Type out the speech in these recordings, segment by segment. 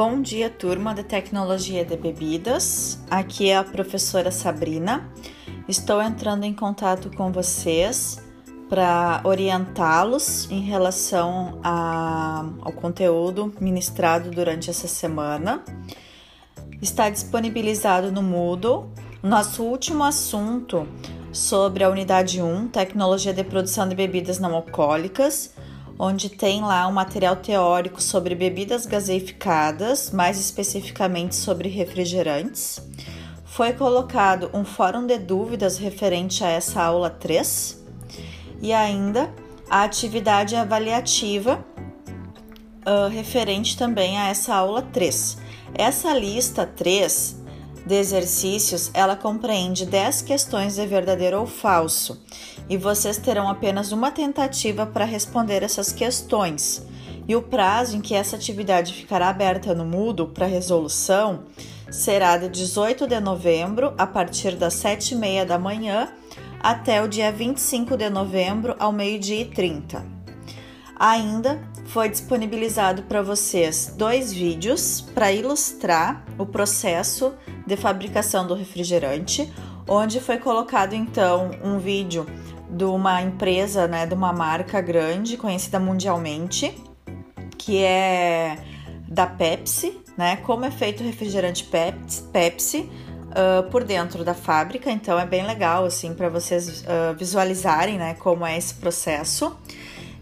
Bom dia, turma da Tecnologia de Bebidas. Aqui é a professora Sabrina. Estou entrando em contato com vocês para orientá-los em relação a, ao conteúdo ministrado durante essa semana. Está disponibilizado no Moodle. Nosso último assunto sobre a unidade 1, Tecnologia de Produção de Bebidas Não Alcoólicas, onde tem lá um material teórico sobre bebidas gaseificadas, mais especificamente sobre refrigerantes. Foi colocado um fórum de dúvidas referente a essa aula 3 e ainda a atividade avaliativa uh, referente também a essa aula 3. Essa lista 3 de exercícios, ela compreende 10 questões de verdadeiro ou falso, e vocês terão apenas uma tentativa para responder essas questões. E o prazo em que essa atividade ficará aberta no Moodle para resolução será de 18 de novembro, a partir das 7h30 da manhã, até o dia 25 de novembro, ao meio-dia e 30. Ainda foi disponibilizado para vocês dois vídeos para ilustrar o processo de fabricação do refrigerante, onde foi colocado então um vídeo de uma empresa, né, de uma marca grande conhecida mundialmente, que é da Pepsi, né? Como é feito o refrigerante Pepsi, Pepsi uh, por dentro da fábrica. Então é bem legal assim para vocês uh, visualizarem, né, como é esse processo.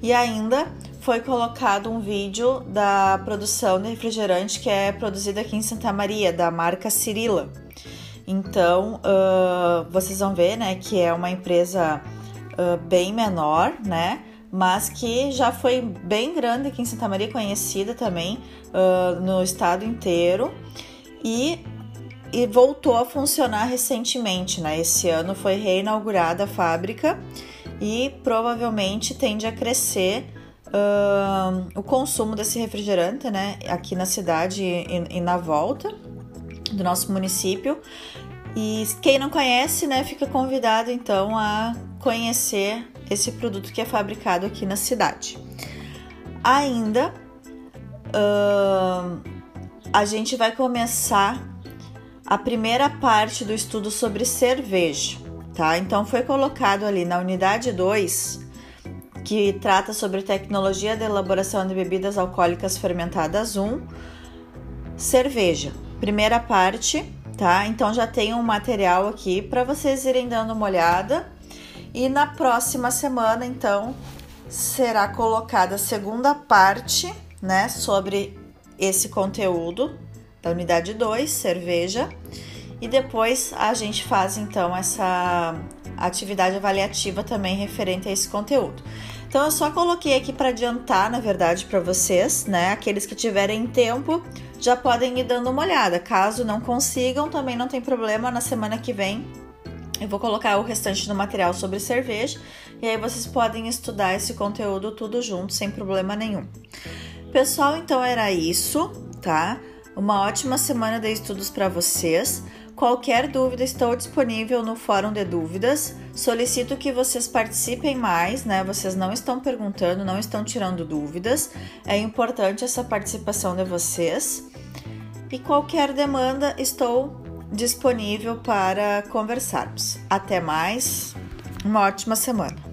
E ainda foi colocado um vídeo da produção de refrigerante que é produzida aqui em Santa Maria, da marca Cirila. Então, uh, vocês vão ver, né, que é uma empresa uh, bem menor, né, mas que já foi bem grande aqui em Santa Maria, conhecida também uh, no estado inteiro e, e voltou a funcionar recentemente, né. Esse ano foi reinaugurada a fábrica e provavelmente tende a crescer uh, o consumo desse refrigerante, né, aqui na cidade e, e, na volta do nosso município. E quem não conhece, né, fica convidado então a conhecer esse produto que é fabricado aqui na cidade. Ainda uh, a gente vai começar a primeira parte do estudo sobre cerveja, tá? Então foi colocado ali na unidade 2 que trata sobre tecnologia de elaboração de bebidas alcoólicas fermentadas 1, cerveja. Primeira parte, tá? Então já tem um material aqui para vocês irem dando uma olhada. E na próxima semana, então, será colocada a segunda parte, né, sobre esse conteúdo da unidade 2, cerveja. E depois a gente faz então essa atividade avaliativa também referente a esse conteúdo. Então eu só coloquei aqui para adiantar, na verdade, para vocês, né? Aqueles que tiverem tempo já podem ir dando uma olhada. Caso não consigam, também não tem problema. Na semana que vem eu vou colocar o restante do material sobre cerveja e aí vocês podem estudar esse conteúdo tudo junto, sem problema nenhum. Pessoal, então era isso, tá? Uma ótima semana de estudos para vocês. Qualquer dúvida, estou disponível no Fórum de Dúvidas. Solicito que vocês participem mais, né? Vocês não estão perguntando, não estão tirando dúvidas. É importante essa participação de vocês. E qualquer demanda, estou disponível para conversarmos. Até mais, uma ótima semana.